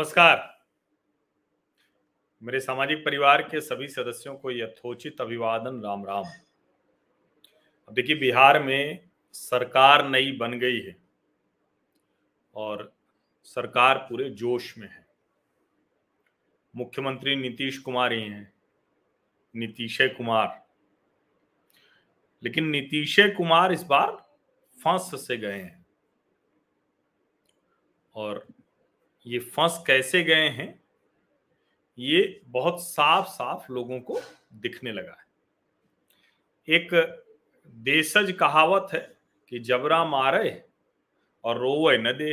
नमस्कार। मेरे सामाजिक परिवार के सभी सदस्यों को यथोचित अभिवादन, राम राम। अब देखिए, बिहार में सरकार नई बन गई है और सरकार पूरे जोश में है। मुख्यमंत्री नीतीश कुमार ही हैं नीतीश कुमार। लेकिन नीतीश कुमार इस बार फंस से गए हैं और ये फंस कैसे गए हैं, ये बहुत साफ़ साफ़ लोगों को दिखने लगा है। एक देशज कहावत है कि जबरा मारे और रोवे न दे।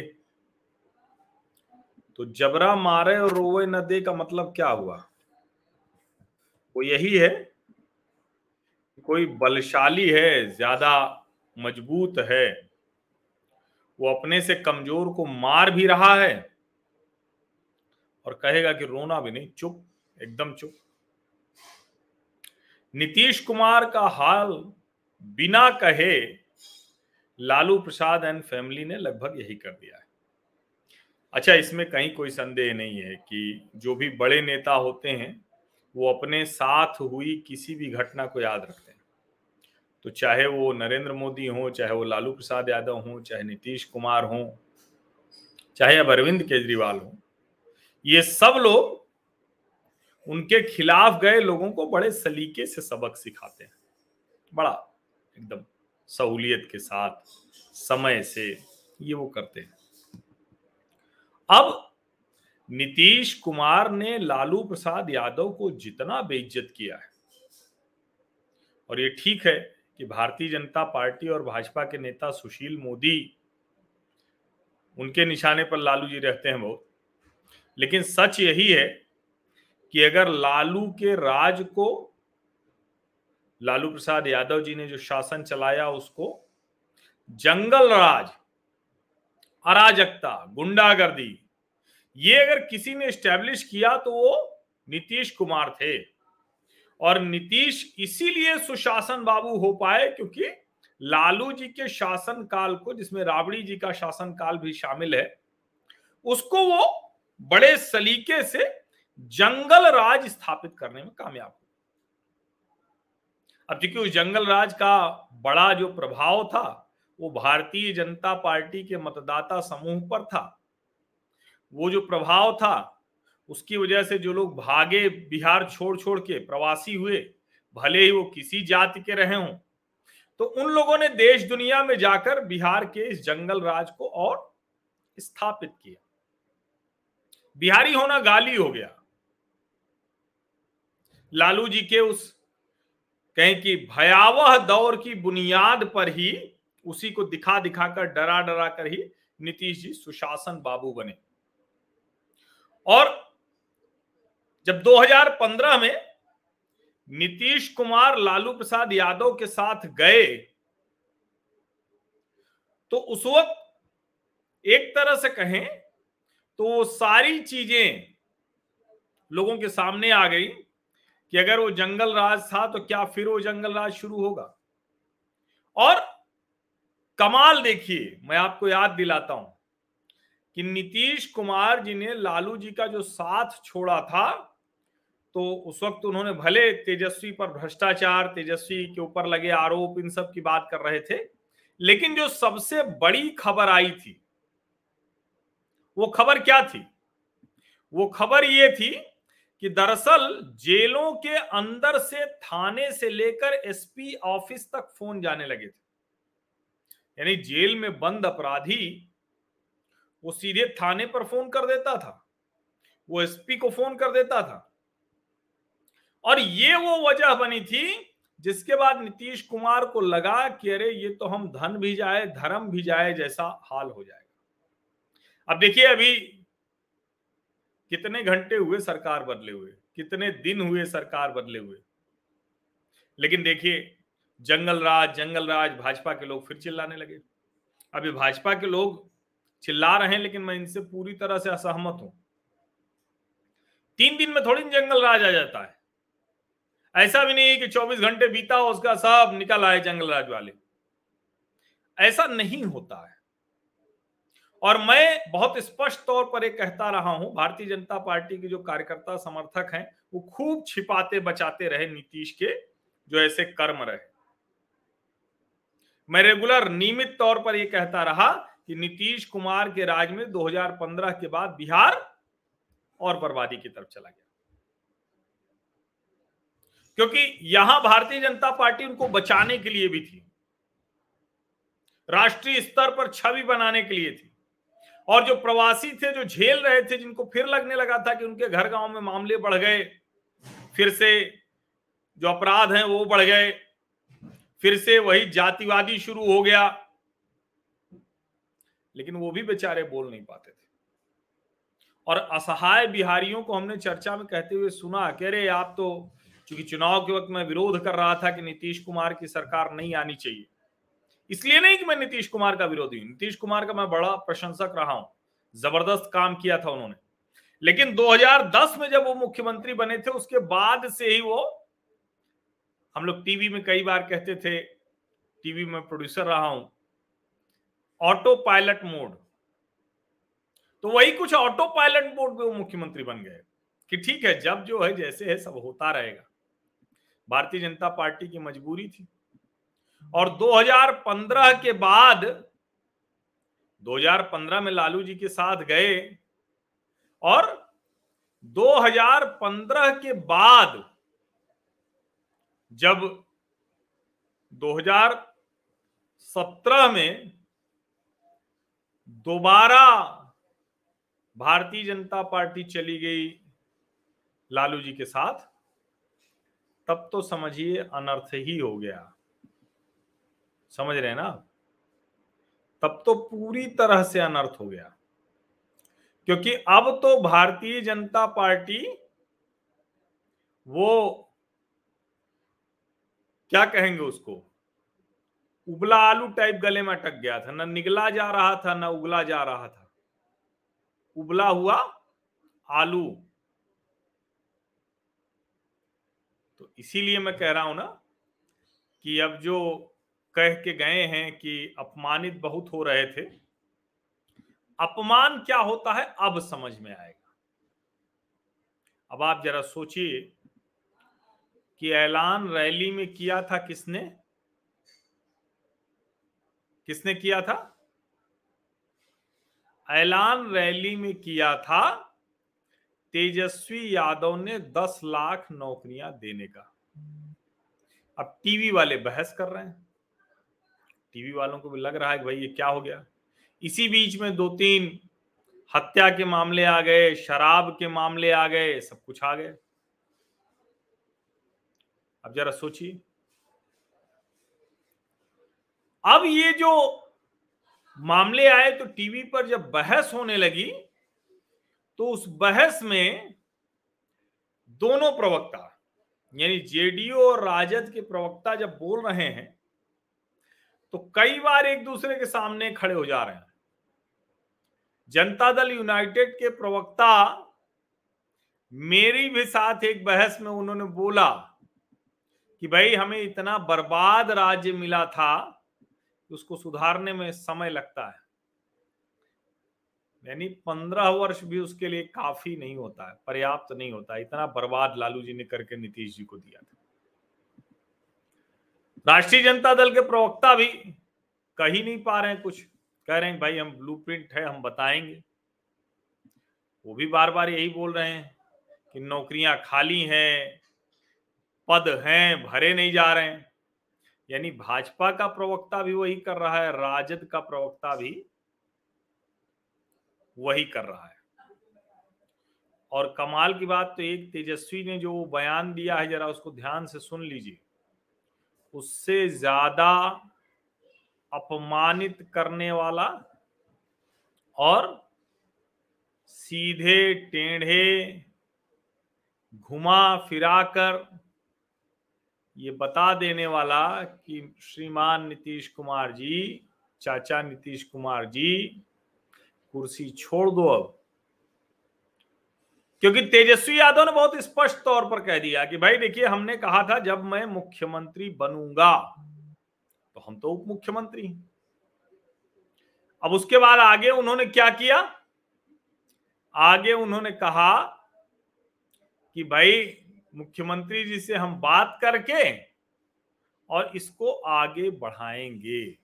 तो जबरा मारे और रोवे न दे का मतलब क्या हुआ? वो यही है कोई बलशाली है, ज़्यादा मज़बूत है, वो अपने से कमज़ोर को मार भी रहा है और कहेगा कि रोना भी नहीं, चुप, एकदम चुप। नीतीश कुमार का हाल बिना कहे लालू प्रसाद एंड फैमिली ने लगभग यही कर दिया है। अच्छा इसमें कहीं कोई संदेह नहीं है कि जो भी बड़े नेता होते हैं, वो अपने साथ हुई किसी भी घटना को याद रखते हैं। तो चाहे वो नरेंद्र मोदी हो, चाहे वो लालू प्रसाद यादव हो, चाहे नीतीश कुमार हो, चाहे अब अरविंद केजरीवाल हो ये सब लोग उनके खिलाफ गए, लोगों को बड़े सलीके से सबक सिखाते हैं। बड़ा एकदम सहूलियत के साथ, समय से ये वो करते हैं। अब नीतीश कुमार ने लालू प्रसाद यादव को जितना बेइज्जत किया है, और ये ठीक है कि भारतीय जनता पार्टी और भाजपा के नेता सुशील मोदी, उनके निशाने पर लालू जी रहते हैं बहुत। लेकिन सच यही है कि अगर लालू के राज को लालू प्रसाद यादव जी ने जो शासन चलाया उसको, जंगल राज, अराजकता, गुंडागर्दी, ये अगर किसी ने स्टैब्लिश किया तो वो नीतीश कुमार थे। और नीतीश इसीलिए सुशासन बाबू हो पाए क्योंकि लालू जी के शासन काल को, जिसमें राबड़ी जी का शासन काल भी शामिल है, उसको वो बड़े सलीके से जंगल राज स्थापित करने में कामयाब हुए। अब क्योंकि उस जंगल राज का बड़ा जो प्रभाव था, वो भारतीय जनता पार्टी के मतदाता समूह पर था। वो जो प्रभाव था, उसकी वजह से जो लोग भागे बिहार छोड़ छोड़ के, प्रवासी हुए, भले ही वो किसी जाति के रहे हों तो उन लोगों ने देश दुनिया में जाकर बिहार के इस जंगल राज को और स्थापित किया। बिहारी होना गाली हो गया। लालू जी के उस कहें कि भयावह दौर की बुनियाद पर ही उसी को दिखा दिखाकर, डरा डरा कर ही नीतीश जी सुशासन बाबू बने। और जब 2015 में नीतीश कुमार लालू प्रसाद यादव के साथ गए तो उस वक्त एक तरह से कहें तो वो सारी चीज़ें लोगों के सामने आ गई कि अगर वो जंगल राज था तो क्या फिर वो जंगल राज शुरू होगा? और कमाल देखिए, मैं आपको याद दिलाता हूँ कि नीतीश कुमार जी ने लालू जी का जो साथ छोड़ा था तो उस वक्त उन्होंने भले तेजस्वी पर भ्रष्टाचार, तेजस्वी के ऊपर लगे आरोप, इन सब की बात कर रहे थे, लेकिन जो सबसे बड़ी खबर आई थी वो खबर क्या थी? वो खबर ये थी कि दरअसल जेलों के अंदर से थाने से लेकर एसपी ऑफ़िस तक फ़ोन जाने लगे थे। यानी जेल में बंद अपराधी वो सीधे थाने पर फ़ोन कर देता था। वो एसपी को फ़ोन कर देता था। और ये वो वजह बनी थी जिसके बाद नीतीश कुमार को लगा कि अरे ये तो हम धन भी जाए, धर्म भी जाए जैसा हाल हो जाएगा। अब देखिए, अभी कितने घंटे हुए सरकार बदले हुए, कितने दिन हुए सरकार बदले हुए। लेकिन देखिए, जंगल राज जंगल राज, भाजपा के लोग फिर चिल्लाने लगे। अभी भाजपा के लोग चिल्ला रहे हैं, लेकिन मैं इनसे पूरी तरह से असहमत हूँ। तीन दिन में थोड़ी जंगल राज आ जाता है। ऐसा भी नहीं कि 24 घंटे बीता उसका सब निकल आए जंगल राज वाले। ऐसा नहीं होता है। और मैं बहुत स्पष्ट तौर पर एक कहता रहा हूँ, भारतीय जनता पार्टी के जो कार्यकर्ता समर्थक हैं, वो खूब छिपाते बचाते रहे नीतीश के जो ऐसे कर्म रहे। मैं रेगुलर नियमित तौर पर यह कहता रहा कि नीतीश कुमार के राज में 2015 के बाद बिहार और बर्बादी की तरफ़ चला गया। क्योंकि यहाँ भारतीय जनता पार्टी उनको बचाने के लिए भी थी, राष्ट्रीय स्तर पर छवि बनाने के लिए थी। और जो प्रवासी थे, जो झेल रहे थे, जिनको फिर लगने लगा था कि उनके घर गाँव में मामले बढ़ गए, फिर से जो अपराध हैं, वो बढ़ गए, फिर से वही जातिवादी शुरू हो गया। लेकिन वो भी बेचारे बोल नहीं पाते थे। और असहाय बिहारियों को हमने चर्चा में कहते हुए सुना कह रहे आप तो क्योंकि चुनाव के वक्त मैं विरोध कर रहा था कि नीतीश कुमार की सरकार नहीं आनी चाहिए। इसलिए नहीं कि मैं नीतीश कुमार का विरोधी हूँ। नीतीश कुमार का मैं बड़ा प्रशंसक रहा हूँ। ज़बरदस्त काम किया था उन्होंने। लेकिन 2010 में जब वो मुख्यमंत्री बने थे, उसके बाद से ही वो, हम लोग टीवी में कई बार कहते थे, टीवी में प्रोड्यूसर रहा हूँ ऑटो पायलट मोड तो वही कुछ ऑटो पायलट मोड में वो मुख्यमंत्री बन गए कि ठीक है, जब जो है, जैसे है, सब होता रहेगा। भारतीय जनता पार्टी की मजबूरी थी। और 2015 के बाद 2015 में लालू जी के साथ गए और 2015 के बाद जब 2017 में दोबारा भारतीय जनता पार्टी चली गई लालू जी के साथ, तब तो समझिए अनर्थ ही हो गया। समझ रहे हैं ना तब तो पूरी तरह से अनर्थ हो गया। क्योंकि अब तो भारतीय जनता पार्टी वो क्या कहेंगे उसको? उबला आलू टाइप गले में अटक गया था। ना निगला जा रहा था, ना उगला जा रहा था। उबला हुआ आलू। तो इसीलिए मैं कह रहा हूँ ना कि अब जो कह के गए हैं कि अपमानित बहुत हो रहे थे। अपमान क्या होता है, अब समझ में आएगा। अब आप जरा सोचिए कि ऐलान रैली में किया था किसने? किसने किया था? ऐलान रैली में किया था तेजस्वी यादव ने 10 लाख नौकरियाँ देने का। अब टीवी वाले बहस कर रहे हैं। टीवी वालों को भी लग रहा है कि भाई ये क्या हो गया। इसी बीच में दो तीन हत्या के मामले आ गए, शराब के मामले आ गए, सब कुछ आ गए। अब जरा सोचिए। अब ये जो मामले आए तो टीवी पर जब बहस होने लगी तो उस बहस में दोनों प्रवक्ता, यानी जेडीयू और राजद के प्रवक्ता जब बोल रहे हैं तो कई बार एक दूसरे के सामने खड़े हो जा रहे हैं। जनता दल यूनाइटेड के प्रवक्ता मेरी भी साथ एक बहस में उन्होंने बोला कि भाई, हमें इतना बर्बाद राज्य मिला था उसको सुधारने में समय लगता है। यानी पंद्रह वर्ष भी उसके लिए काफ़ी नहीं होता है, पर्याप्त नहीं होता इतना बर्बाद लालू जी ने करके नीतीश जी को दिया था। राष्ट्रीय जनता दल के प्रवक्ता भी कह ही नहीं पा रहे हैं कुछ। कह रहे हैं, भाई, हम ब्लूप्रिंट है, हम बताएँगे। वो भी बार बार यही बोल रहे हैं कि नौकरियाँ खाली हैं, पद हैं, भरे नहीं जा रहे हैं। यानी भाजपा का प्रवक्ता भी वही कर रहा है, राजद का प्रवक्ता भी वही कर रहा है। और कमाल की बात तो एक तेजस्वी ने जो बयान दिया है, जरा उसको ध्यान से सुन लीजिए। उससे ज़्यादा अपमानित करने वाला और सीधे टेढ़े घुमा फिराकर ये बता देने वाला कि श्रीमान नीतीश कुमार जी, चाचा नीतीश कुमार जी, कुर्सी छोड़ दो अब। क्योंकि तेजस्वी यादव ने बहुत स्पष्ट तौर पर कह दिया कि भाई देखिए, हमने कहा था जब मैं मुख्यमंत्री बनूँगा तो हम तो उप मुख्यमंत्री अब उसके बाद आगे उन्होंने क्या किया? आगे उन्होंने कहा कि भाई, मुख्यमंत्री जी से हम बात करके और इसको आगे बढ़ाएँगे।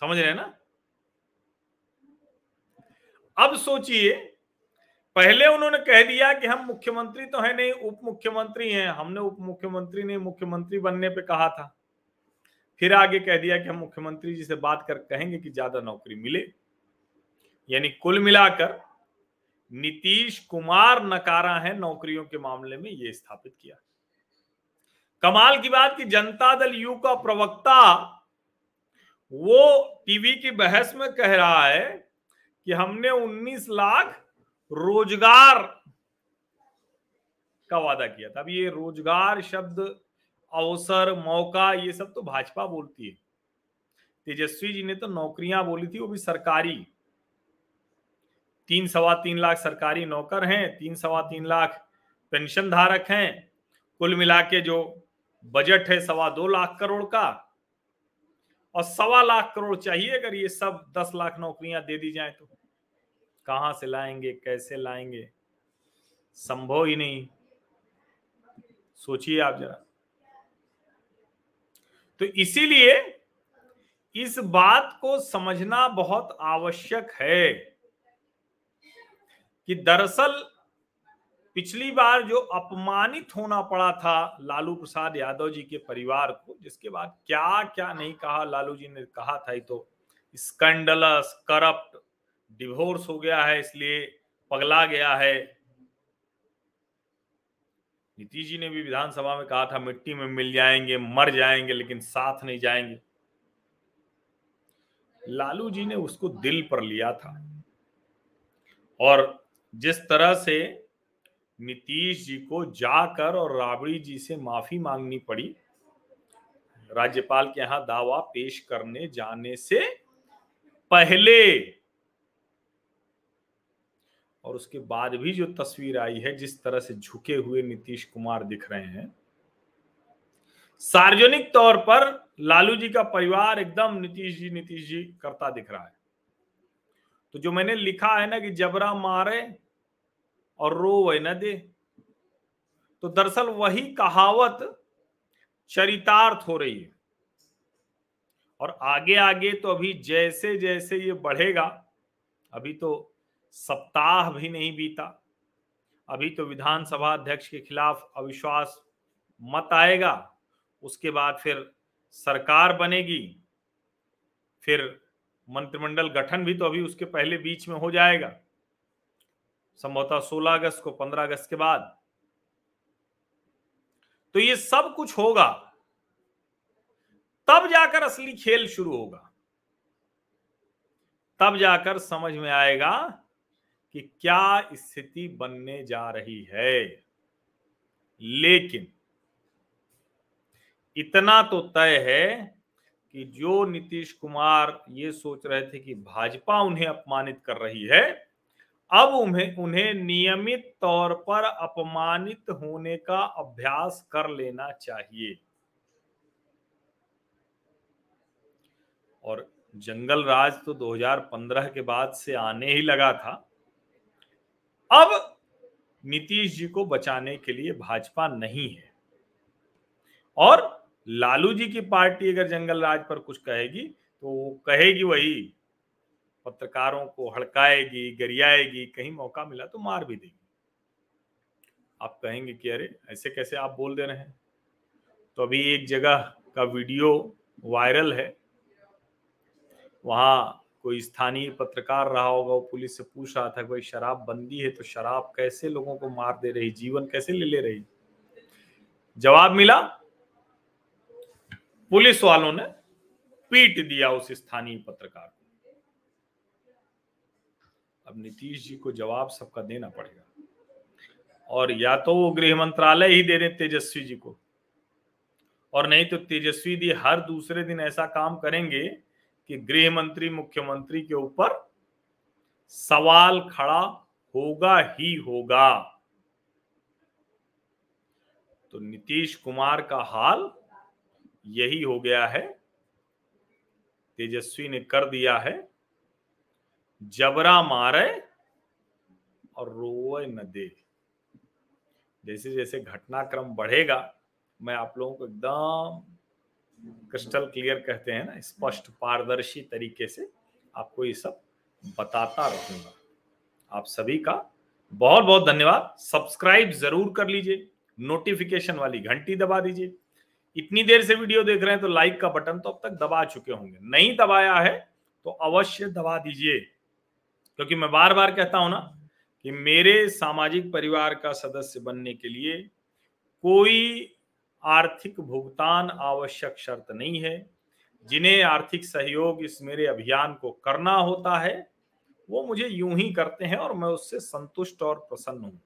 समझ रहे हैं ना? अब सोचिए, पहले उन्होंने कह दिया कि हम मुख्यमंत्री तो है नहीं उप मुख्यमंत्री हैं। हमने उप मुख्यमंत्री ने मुख्यमंत्री बनने पे कहा था। फिर आगे कह दिया कि हम मुख्यमंत्री जी से बात कर, कहेंगे कि ज़्यादा नौकरी मिले। यानी कुल मिलाकर नीतीश कुमार नकारा है नौकरियों के मामले में, ये स्थापित किया। कमाल की बात कि जनता दल यू का प्रवक्ता, वो टीवी की बहस में कह रहा है कि हमने 19 लाख रोज़गार का वादा किया था। अब ये रोज़गार शब्द, अवसर, मौका, ये सब तो भाजपा बोलती है। तेजस्वी जी ने तो नौकरियाँ बोली थी, वो भी सरकारी। तीन सवा तीन लाख सरकारी नौकर हैं, तीन सवा तीन लाख पेंशन धारक हैं। कुल मिला के जो बजट है सवा दो लाख करोड़ का और सवा लाख करोड़ चाहिए अगर ये सब दस लाख नौकरियाँ दे दी जाए तो। कहाँ से लाएँगे, कैसे लाएँगे? संभव ही नहीं। सोचिए आप जरा। तो इसीलिए इस बात को समझना बहुत आवश्यक है कि दरअसल पिछली बार जो अपमानित होना पड़ा था लालू प्रसाद यादव जी के परिवार को, जिसके बाद क्या क्या नहीं कहा, लालू जी ने कहा था तो स्कैंडलस, करप्ट, डिवोर्स हो गया है, इसलिए पगला गया है। नीतीश जी ने भी विधानसभा में कहा था, मिट्टी में मिल जाएँगे, मर जाएँगे, लेकिन साथ नहीं जाएँगे। लालू जी ने उसको दिल पर लिया था। और जिस तरह से नीतीश जी को जाकर और राबड़ी जी से माफ़ी मांगनी पड़ी। राज्यपाल के यहाँ दावा पेश करने जाने से पहले और उसके बाद भी जो तस्वीर आई है, जिस तरह से झुके हुए नीतीश कुमार दिख रहे हैं, सार्वजनिक तौर पर लालू जी का परिवार एकदम नीतीश जी नीतीश जी करता दिख रहा है। तो जो मैंने लिखा है ना कि जबरा मारे और रो वह न दे। तो दरअसल वही कहावत चरितार्थ हो रही है। और आगे आगे तो अभी जैसे जैसे ये बढ़ेगा, अभी तो सप्ताह भी नहीं बीता। अभी तो विधानसभा अध्यक्ष के खिलाफ अविश्वास मत आएगा, उसके बाद फिर सरकार बनेगी, फिर मंत्रिमंडल गठन भी तो अभी उसके पहले बीच में हो जाएगा। संभवतः 16 अगस्त को 15 अगस्त के बाद। तो ये सब कुछ होगा, तब जाकर असली खेल शुरू होगा। तब जाकर समझ में आएगा कि क्या स्थिति बनने जा रही है। लेकिन इतना तो तय है कि जो नीतीश कुमार ये सोच रहे थे कि भाजपा उन्हें अपमानित कर रही है अब उन्हें उन्हें नियमित तौर पर अपमानित होने का अभ्यास कर लेना चाहिए। और जंगल राज तो 2015 के बाद से आने ही लगा था। अब नीतीश जी को बचाने के लिए भाजपा नहीं है। और लालू जी की पार्टी अगर जंगल राज पर कुछ कहेगी तो कहेगी वही पत्रकारों को हड़काएगी, गरियाएगी, कहीं मौका मिला तो मार भी देगी। आप कहेंगे कि अरे, ऐसे कैसे आप बोल दे रहे हैं? तो अभी एक जगह का वीडियो वायरल है। वहाँ कोई स्थानीय पत्रकार रहा होगा, वो पुलिस से पूछ रहा था भाई, शराब बंदी है तो शराब कैसे लोगों को मार दे रही, जीवन कैसे ले ले रही? जवाब मिला, पुलिस वालों ने पीट दिया उस स्थानीय पत्रकार को। अब नीतीश जी को जवाब सबका देना पड़ेगा। और या तो वो गृह मंत्रालय ही दे रहे तेजस्वी जी को। और नहीं तो तेजस्वी जी हर दूसरे दिन ऐसा काम करेंगे कि गृह मंत्री, मुख्यमंत्री के ऊपर सवाल खड़ा होगा ही होगा। तो नीतीश कुमार का हाल यही हो गया है। तेजस्वी ने कर दिया है। जबरा मारे और रोए न दे। जैसे जैसे घटनाक्रम बढ़ेगा, मैं आप लोगों को एकदम क्रिस्टल क्लियर कहते हैं ना, स्पष्ट पारदर्शी तरीके से आपको ये सब बताता रहूँगा। आप सभी का बहुत बहुत धन्यवाद। सब्सक्राइब ज़रूर कर लीजिए नोटिफिकेशन वाली घंटी दबा दीजिए। इतनी देर से वीडियो देख रहे हैं तो लाइक का बटन तो अब तक दबा चुके होंगे। नहीं दबाया है तो अवश्य दबा दीजिए। क्योंकि मैं बार बार कहता हूँ ना कि मेरे सामाजिक परिवार का सदस्य बनने के लिए कोई आर्थिक भुगतान आवश्यक शर्त नहीं है। जिन्हें आर्थिक सहयोग इस मेरे अभियान को करना होता है, वो मुझे यूँ ही करते हैं और मैं उससे संतुष्ट और प्रसन्न हूँ।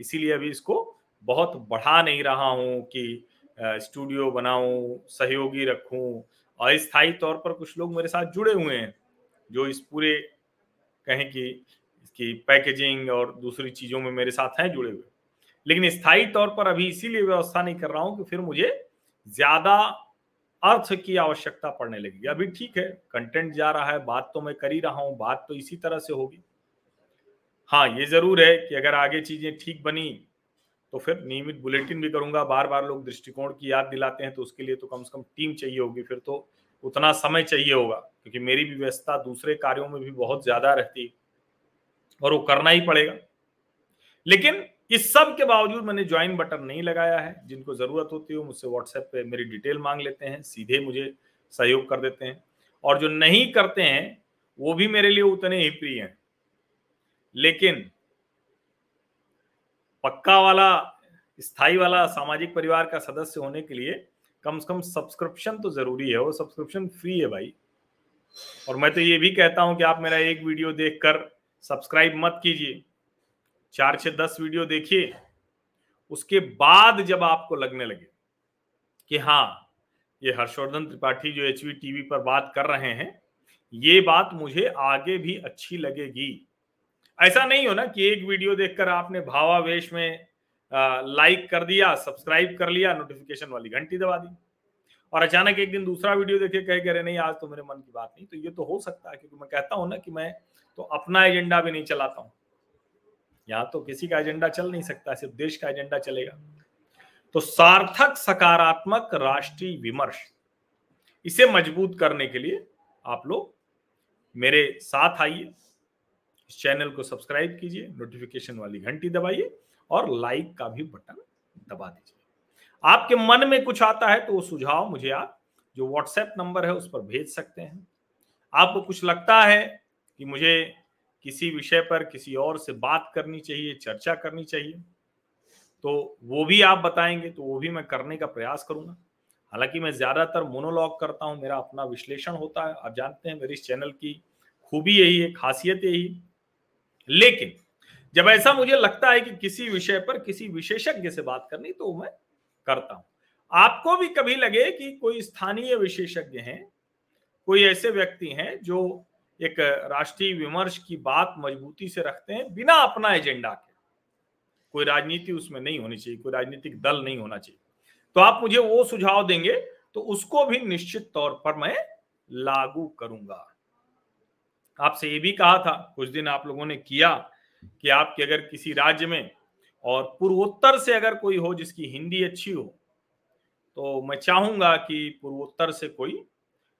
इसीलिए अभी इसको बहुत बढ़ा नहीं रहा हूँ कि स्टूडियो बनाऊँ, सहयोगी रखूँ अस्थायी तौर पर कुछ लोग मेरे साथ जुड़े हुए हैं, जो इस पूरे कहें कि इसकी पैकेजिंग और दूसरी चीज़ों में मेरे साथ हैं जुड़े हुए। लेकिन स्थायी तौर पर अभी इसीलिए व्यवस्था नहीं कर रहा हूँ कि फिर मुझे ज़्यादा अर्थ की आवश्यकता पड़ने लगेगी। अभी ठीक है कंटेंट जा रहा है, बात तो मैं कर ही रहा हूँ, बात तो इसी तरह से होगी। हाँ ये ज़रूर है कि अगर आगे चीज़ें ठीक बनी तो फिर नियमित बुलेटिन भी करूँगा बार बार लोग दृष्टिकोण की याद दिलाते हैं तो उसके लिए तो कम से कम टीम चाहिए होगी, फिर तो उतना समय चाहिए होगा, क्योंकि मेरी भी व्यवस्था दूसरे कार्यों में भी बहुत ज़्यादा रहती है और वो करना ही पड़ेगा। लेकिन इस सब के बावजूद मैंने ज्वाइन बटन नहीं लगाया है। जिनको ज़रूरत होती है मुझसे व्हाट्सएप पे मेरी डिटेल मांग लेते हैं, सीधे मुझे सहयोग कर देते हैं। और जो नहीं करते हैं, वो भी मेरे लिए उतने ही प्रिय हैं। लेकिन पक्का वाला स्थायी वाला सामाजिक परिवार का सदस्य होने के लिए कम से कम सब्सक्रिप्शन तो ज़रूरी है, वो सब्सक्रिप्शन फ्री है भाई। और मैं तो ये भी कहता हूँ कि आप मेरा एक वीडियो देखकर सब्सक्राइब मत कीजिए। चार से दस वीडियो देखिए, उसके बाद जब आपको लगने लगे कि हाँ ये हर्षवर्धन त्रिपाठी जो एचवी टीवी पर बात कर रहे हैं, ये बात मुझे आगे भी अच्छी लगेगी। ऐसा नहीं हो ना कि एक वीडियो देखकर आपने भावावेश में लाइक कर दिया सब्सक्राइब कर लिया नोटिफिकेशन वाली घंटी दबा दी। और अचानक एक दिन दूसरा वीडियो देखे, कहे कह रहे नहीं, आज तो मेरे मन की बात नहीं। तो ये तो हो सकता है, क्योंकि मैं कहता हूँ ना कि मैं तो अपना एजेंडा भी नहीं चलाता हूँ। यहाँ तो किसी का एजेंडा चल नहीं सकता, सिर्फ़ देश का एजेंडा चलेगा। तो सार्थक सकारात्मक राष्ट्रीय विमर्श, इसे मज़बूत करने के लिए आप लोग मेरे साथ आइए। इस चैनल को सब्सक्राइब कीजिए नोटिफिकेशन वाली घंटी दबाइए। और लाइक का भी बटन दबा दीजिए। आपके मन में कुछ आता है तो वो सुझाव मुझे आप जो व्हाट्सएप नंबर है उस पर भेज सकते हैं। आपको कुछ लगता है कि मुझे किसी विषय पर किसी और से बात करनी चाहिए, चर्चा करनी चाहिए तो वो भी आप बताएँगे तो वो भी मैं करने का प्रयास करूँगा। हालाँकि मैं ज़्यादातर मोनोलॉग करता हूँ, मेरा अपना विश्लेषण होता है, आप जानते हैं मेरे इस चैनल की खूबी यही है, खासियत यही। लेकिन जब ऐसा मुझे लगता है कि किसी विषय पर किसी विशेषज्ञ से बात करनी तो मैं करता हूँ। आपको भी कभी लगे कि कोई स्थानीय विशेषज्ञ हैं, कोई ऐसे व्यक्ति हैं जो एक राष्ट्रीय विमर्श की बात मजबूती से रखते हैं बिना अपना एजेंडा के? कोई राजनीति उसमें नहीं होनी चाहिए, कोई राजनीतिक दल नहीं होना चाहिए। तो आप मुझे वो सुझाव देंगे तो उसको भी निश्चित तौर पर मैं लागू करूँगा। आपसे ये भी कहा था, कुछ दिन आप लोगों ने किया कि आपके अगर किसी राज्य में और पूर्वोत्तर से अगर कोई हो जिसकी हिंदी अच्छी हो तो मैं चाहूँगा कि पूर्वोत्तर से कोई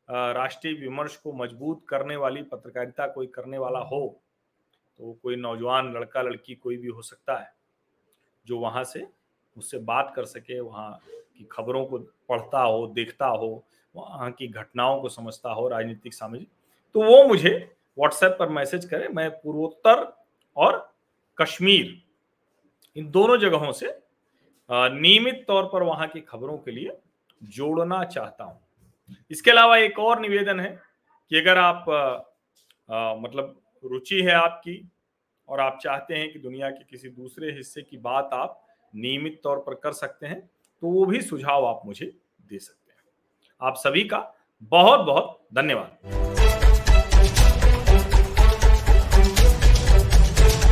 राष्ट्रीय विमर्श को मज़बूत करने वाली, पत्रकारिता कोई करने वाला हो तो कोई नौजवान लड़का, लड़की कोई भी हो सकता है, जो वहाँ से उससे बात कर सके, वहाँ की खबरों को पढ़ता हो, देखता हो, वहाँ की घटनाओं को समझता हो, राजनीतिक सामाजिक तो वो मुझे व्हाट्सएप पर मैसेज करे, मैं पूर्वोत्तर और कश्मीर। इन दोनों जगहों से नियमित तौर पर वहाँ की खबरों के लिए जोड़ना चाहता हूँ। इसके अलावा एक और निवेदन है कि अगर आप आ, मतलब रुचि है आपकी और आप चाहते हैं कि दुनिया के किसी दूसरे हिस्से की बात आप नियमित तौर पर कर सकते हैं तो वो भी सुझाव आप मुझे दे सकते हैं। आप सभी का बहुत बहुत धन्यवाद।